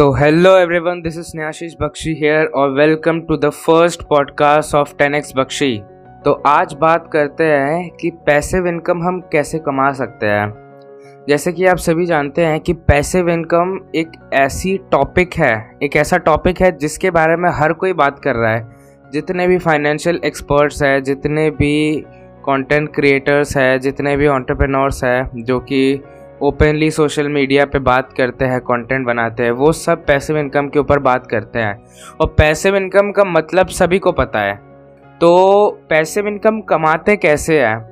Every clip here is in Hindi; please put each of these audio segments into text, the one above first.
तो hello everyone this is Snehashish Bakshi here और welcome to the first podcast of 10x Bakshi तो आज बात करते हैं कि पैसिव इनकम हम कैसे कमा सकते हैं। जैसे कि आप सभी जानते हैं कि पैसिव इनकम एक ऐसी टॉपिक है, एक ऐसा टॉपिक है जिसके बारे में हर कोई बात कर रहा है। जितने भी फाइनेंशियल एक्सपर्ट्स हैं, जितने भी कंटेंट क्रिएटर्स हैं, जितने भी ऑन्टरप्रेनोर्स हैं, जो कि ओपनली सोशल मीडिया पे बात करते हैं कंटेंट बनाते हैं, वो सब पैसिव इनकम के ऊपर बात करते हैं। और पैसिव इनकम का मतलब सभी को पता है। तो पैसिव इनकम कमाते कैसे हैं?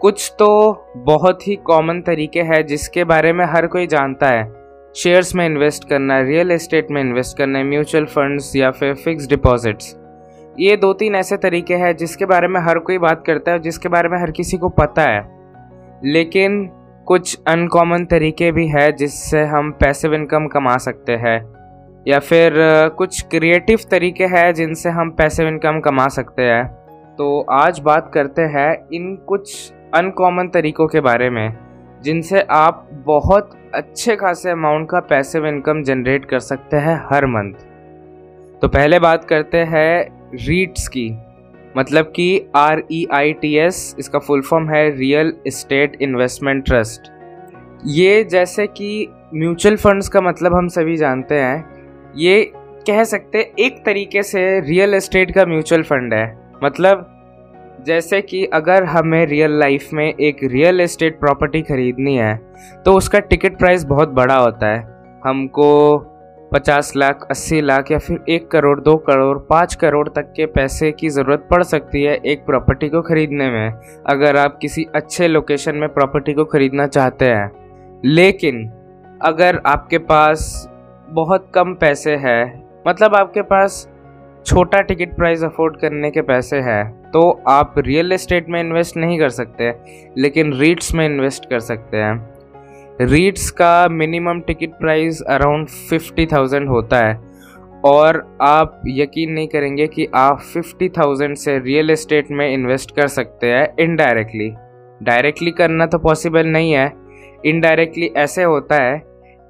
कुछ तो बहुत ही कॉमन तरीके हैं जिसके बारे में हर कोई जानता है। शेयर्स में इन्वेस्ट करना रियल एस्टेट में इन्वेस्ट करना म्यूचुअल फंड्स या फिर फिक्स डिपॉजिट्स ये दो तीन ऐसे तरीके हैं जिसके बारे में हर कोई बात करता है जिसके बारे में हर किसी को पता है। लेकिन कुछ अनकॉमन तरीके भी है जिससे हम पैसिव इनकम कमा सकते हैं। या फिर कुछ क्रिएटिव तरीके हैं जिनसे हम पैसिव इनकम कमा सकते हैं। तो आज बात करते हैं इन कुछ अनकॉमन तरीकों के बारे में, जिनसे आप बहुत अच्छे खासे अमाउंट का पैसिव इनकम जनरेट कर सकते हैं हर मंथ तो पहले बात करते हैं रीट्स की। मतलब कि R E I T S इसका फुल फॉर्म है रियल इस्टेट इन्वेस्टमेंट ट्रस्ट ये जैसे कि म्यूचुअल फंड्स का मतलब हम सभी जानते हैं, ये कह सकते एक तरीके से रियल इस्टेट का म्यूचुअल फंड है. मतलब जैसे कि अगर हमें रियल लाइफ में एक रियल इस्टेट प्रॉपर्टी खरीदनी है तो उसका टिकट प्राइस बहुत बड़ा होता है. हमको पचास लाख, अस्सी लाख या फिर एक करोड़, दो करोड़, पाँच करोड़ तक के पैसे की ज़रूरत पड़ सकती है एक प्रॉपर्टी को ख़रीदने में, अगर आप किसी अच्छे लोकेशन में प्रॉपर्टी को ख़रीदना चाहते हैं। लेकिन, अगर आपके पास बहुत कम पैसे हैं मतलब आपके पास छोटा टिकट प्राइस अफोर्ड करने के पैसे हैं तो आप रियल एस्टेट में इन्वेस्ट नहीं कर सकते, लेकिन रीट्स में इन्वेस्ट कर सकते हैं। रीड्स का minimum ticket price around fifty thousand होता है। और आप यकीन नहीं करेंगे कि आप फिफ्टी थाउज़ेंड से रियल एस्टेट में इन्वेस्ट कर सकते हैं इनडायरेक्टली डायरेक्टली करना तो पॉसिबल नहीं है। इनडायरेक्टली ऐसे होता है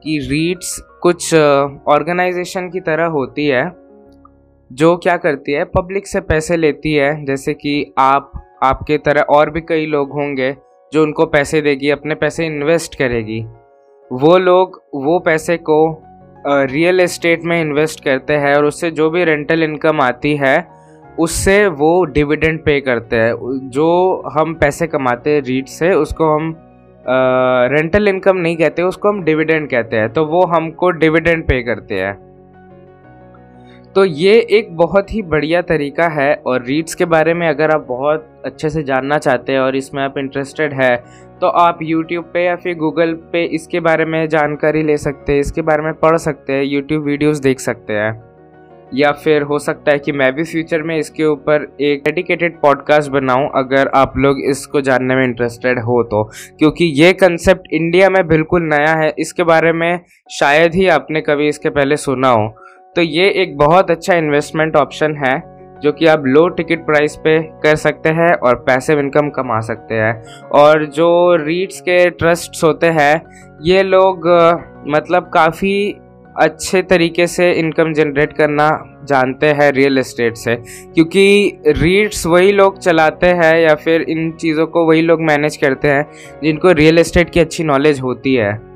कि रीड्स कुछ ऑर्गेनाइजेशन की तरह होती है, जो क्या करती है पब्लिक से पैसे लेती है। जैसे कि आप, आपके तरह और भी कई लोग होंगे जो उनको पैसे देगी, अपने पैसे इन्वेस्ट करेगी। वो लोग, वो पैसे को रियल एस्टेट में इन्वेस्ट करते हैं और उससे जो भी रेंटल इनकम आती है, उससे वो डिविडेंड पे करते हैं। जो हम पैसे कमाते हैं रीट से, उसको हम रेंटल इनकम नहीं कहते, उसको हम डिविडेंड कहते हैं। तो वो हमको डिविडेंड पे करते हैं। तो ये एक बहुत ही बढ़िया तरीका है और रीड्स के बारे में अगर आप बहुत अच्छे से जानना चाहते हैं और इसमें आप इंटरेस्टेड है तो आप यूट्यूब पे या फिर गूगल पे इसके बारे में जानकारी ले सकते हैं, इसके बारे में पढ़ सकते हैं यूट्यूब वीडियोस देख सकते हैं। या फिर हो सकता है कि मैं भी फ्यूचर में इसके ऊपर एक डेडिकेटेड पॉडकास्ट बनाऊँ, अगर आप लोग इसको जानने में इंटरेस्टेड हो तो। क्योंकि ये कंसेप्ट इंडिया में बिल्कुल नया है, इसके बारे में शायद ही आपने कभी इसके पहले सुना हो। तो ये एक बहुत अच्छा इन्वेस्टमेंट ऑप्शन है, जो कि आप लो टिकट प्राइस पे कर सकते हैं और पैसे इनकम कमा सकते हैं। और जो रीट्स के ट्रस्ट्स होते हैं, ये लोग मतलब काफ़ी अच्छे तरीके से इनकम जनरेट करना जानते हैं रियल एस्टेट से। क्योंकि रीट्स वही लोग चलाते हैं या फिर इन चीज़ों को वही लोग मैनेज करते हैं, जिनको रियल एस्टेट की अच्छी नॉलेज होती है।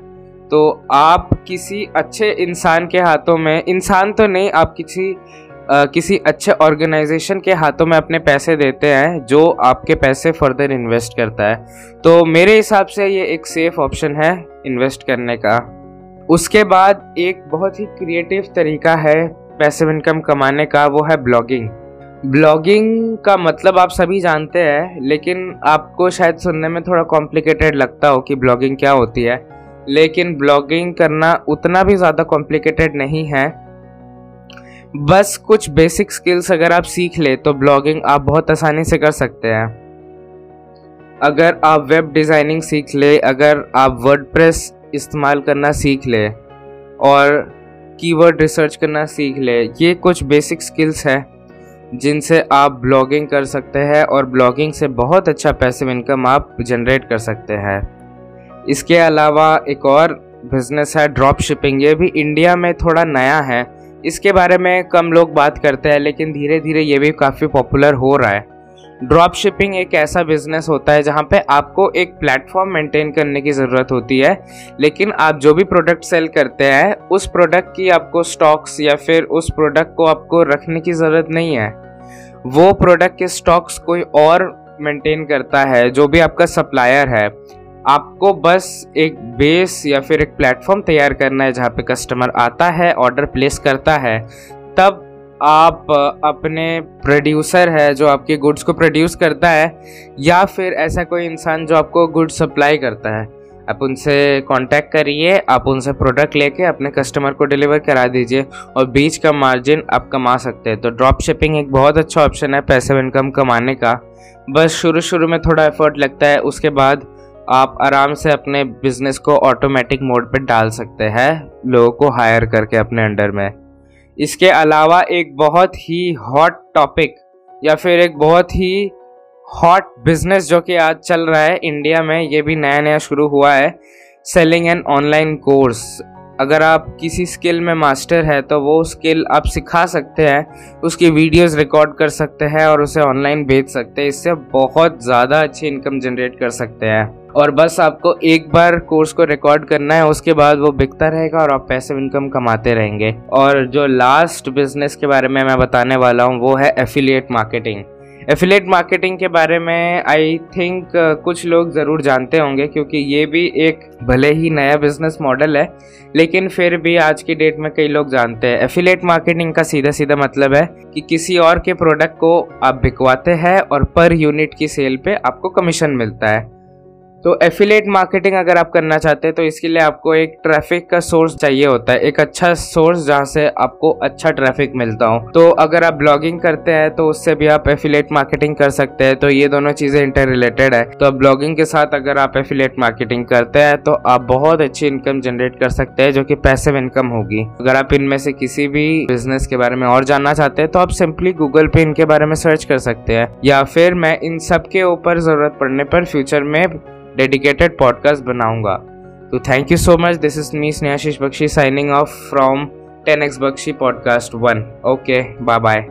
तो आप किसी अच्छे इंसान के हाथों में इंसान तो नहीं आप किसी आ, किसी अच्छे ऑर्गेनाइजेशन के हाथों में अपने पैसे देते हैं जो आपके पैसे फर्दर इन्वेस्ट करता है। तो मेरे हिसाब से ये एक सेफ़ ऑप्शन है इन्वेस्ट करने का। उसके बाद एक बहुत ही क्रिएटिव तरीका है पैसे इनकम कमाने का वो है ब्लॉगिंग ब्लॉगिंग का मतलब आप सभी जानते हैं लेकिन आपको शायद सुनने में थोड़ा कॉम्प्लिकेटेड लगता हो कि ब्लॉगिंग क्या होती है। लेकिन ब्लॉगिंग करना उतना भी ज़्यादा कॉम्प्लिकेटेड नहीं है। बस कुछ बेसिक स्किल्स अगर आप सीख ले तो ब्लॉगिंग आप बहुत आसानी से कर सकते हैं। अगर आप वेब डिज़ाइनिंग सीख ले, अगर आप वर्डप्रेस इस्तेमाल करना सीख ले, और कीवर्ड रिसर्च करना सीख ले, ये कुछ बेसिक स्किल्स हैं, जिनसे आप ब्लॉगिंग कर सकते हैं, और ब्लॉगिंग से बहुत अच्छा पैसिव इनकम आप जनरेट कर सकते हैं। इसके अलावा एक और बिज़नेस है ड्रॉप शिपिंग ये भी इंडिया में थोड़ा नया है। इसके बारे में कम लोग बात करते हैं, लेकिन धीरे धीरे ये भी काफ़ी पॉपुलर हो रहा है। ड्रॉप शिपिंग एक ऐसा बिज़नेस होता है जहाँ पे आपको एक प्लेटफॉर्म मेंटेन करने की ज़रूरत होती है, लेकिन आप जो भी प्रोडक्ट सेल करते हैं, उस प्रोडक्ट की आपको स्टॉक्स या फिर उस प्रोडक्ट को आपको रखने की ज़रूरत नहीं है। वो प्रोडक्ट के स्टॉक्स कोई और मेंटेन करता है, जो भी आपका सप्लायर है। आपको बस एक बेस या फिर एक प्लेटफॉर्म तैयार करना है जहाँ पे कस्टमर आता है ऑर्डर प्लेस करता है। तब आप अपने प्रोड्यूसर है जो आपके गुड्स को प्रोड्यूस करता है, या फिर ऐसा कोई इंसान जो आपको गुड्स सप्लाई करता है। आप उनसे कांटेक्ट करिए, आप उनसे प्रोडक्ट लेके अपने कस्टमर को डिलीवर करा दीजिए और बीच का मार्जिन आप कमा सकते हैं। तो ड्रॉप शिपिंग एक बहुत अच्छा ऑप्शन है पैसे इनकम कमाने का। बस शुरू शुरू में थोड़ा एफर्ट लगता है, उसके बाद आप आराम से अपने बिज़नेस को ऑटोमेटिक मोड पर डाल सकते हैं, लोगों को हायर करके अपने अंडर में। इसके अलावा एक बहुत ही हॉट टॉपिक या फिर एक बहुत ही हॉट बिज़नेस जो कि आज चल रहा है इंडिया में, ये भी नया नया शुरू हुआ है सेलिंग एन ऑनलाइन कोर्स अगर आप किसी स्किल में मास्टर है तो वो स्किल आप सिखा सकते हैं, उसकी वीडियोस रिकॉर्ड कर सकते हैं और उसे ऑनलाइन भेज सकते हैं। इससे बहुत ज़्यादा अच्छी इनकम जनरेट कर सकते हैं। और बस आपको एक बार कोर्स को रिकॉर्ड करना है, उसके बाद वो बिकता रहेगा और आप पैसे इनकम कमाते रहेंगे। और जो लास्ट बिज़नेस के बारे में मैं बताने वाला हूँ, वो है एफिलिएट मार्केटिंग। एफिलेट मार्केटिंग के बारे में आई थिंक uh, कुछ लोग ज़रूर जानते होंगे क्योंकि ये भी एक भले ही नया बिज़नेस मॉडल है लेकिन फिर भी आज की डेट में कई लोग जानते हैं। एफिलेट मार्केटिंग का सीधा सीधा मतलब है कि किसी और के प्रोडक्ट को आप बिकवाते हैं और पर यूनिट की सेल पे आपको कमीशन मिलता है। तो एफिलेट मार्केटिंग अगर आप करना चाहते हैं तो इसके लिए आपको एक ट्रैफ़िक का सोर्स चाहिए होता है, एक अच्छा सोर्स जहाँ से आपको अच्छा ट्रैफ़िक मिलता हो। तो अगर आप ब्लॉगिंग करते हैं तो उससे भी आप एफिलेट मार्केटिंग कर सकते हैं। तो ये दोनों चीज़ें इंटर रिलेटेड है। तो ब्लॉगिंग के साथ अगर आप एफिलेट मार्केटिंग करते हैं तो आप बहुत अच्छी इनकम जनरेट कर सकते हैं, जो कि पैसिव इनकम होगी। अगर आप इनमें से किसी भी बिज़नेस के बारे में और जानना चाहते हैं तो आप सिंपली गूगल पे इनके बारे में सर्च कर सकते हैं। या फिर मैं इन सब के ऊपर ज़रूरत पड़ने पर फ्यूचर में डेडिकेटेड पॉडकास्ट बनाऊँगा। तो thank you so much this is me Snehashish Bakshi signing off from ten X Bakshi podcast one okay bye bye